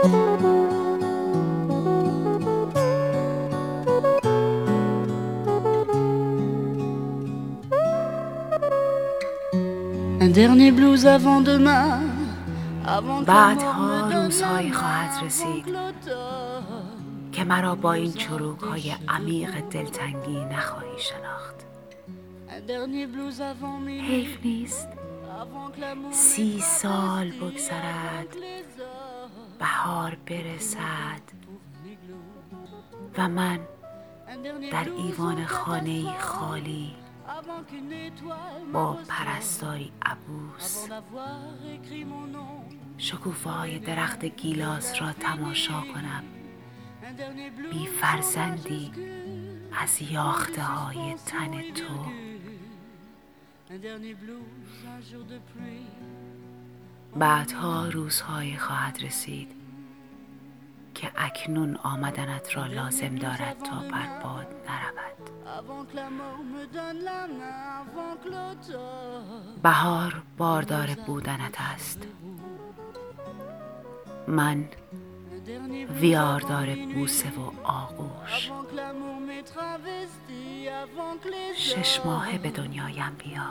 بعد blues بعدها روزهایی خواهد رسید که مرا با این چروک های عمیق دلتنگی نخواهی شناخت. حیف نیست. سی سال بگذرد. بهار برسد و من در ایوان خانه خالی با پرستاری عبوس شکوفه های درخت گیلاس را تماشا کنم. بی فرزندی از یاخته های تن تو. بعدها روزهای خواهد رسید که اکنون آمدنت را لازم دارد تا بر باد نرود. بهار باردار بودنت است. من ویاردار بوسه و آغوش. شش ماه به دنیایم بیا.